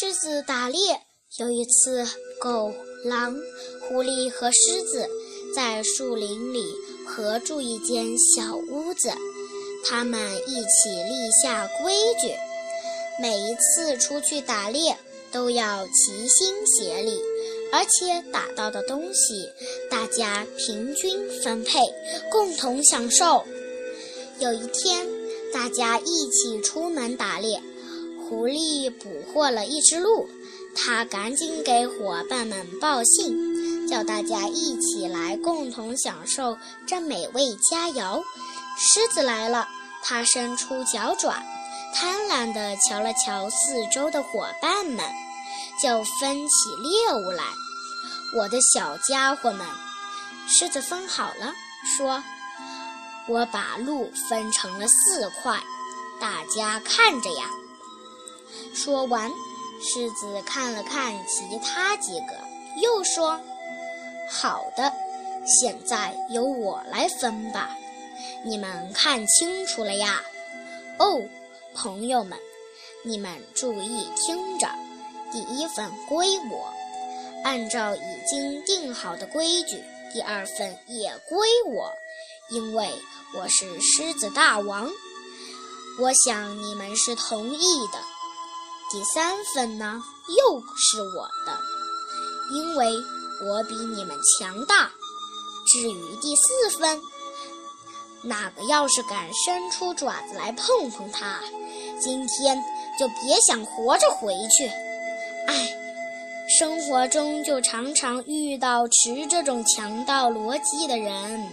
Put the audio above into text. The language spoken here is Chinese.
狮子打猎，有一次，狗、狼、狐狸和狮子在树林里合住一间小屋子。他们一起立下规矩：每一次出去打猎都要齐心协力，而且打到的东西大家平均分配，共同享受。有一天，大家一起出门打猎，狐狸捕获了一只鹿，他赶紧给伙伴们报信，叫大家一起来共同享受这美味佳肴。狮子来了，它伸出脚爪，贪婪地瞧了瞧四周的伙伴们，就分起猎物来。我的小家伙们，狮子分好了，说：“我把鹿分成了四块，大家看着呀。”说完，狮子看了看其他几个，又说：“好的，现在由我来分吧。”你们看清楚了呀？哦，朋友们，你们注意听着，第一份归我，按照已经定好的规矩，第二份也归我，因为我是狮子大王。我想你们是同意的。第三份呢，又是我的，因为我比你们强大。至于第四份，哪个要是敢伸出爪子来碰碰它，今天就别想活着回去。唉，生活中就常常遇到持这种强盗逻辑的人。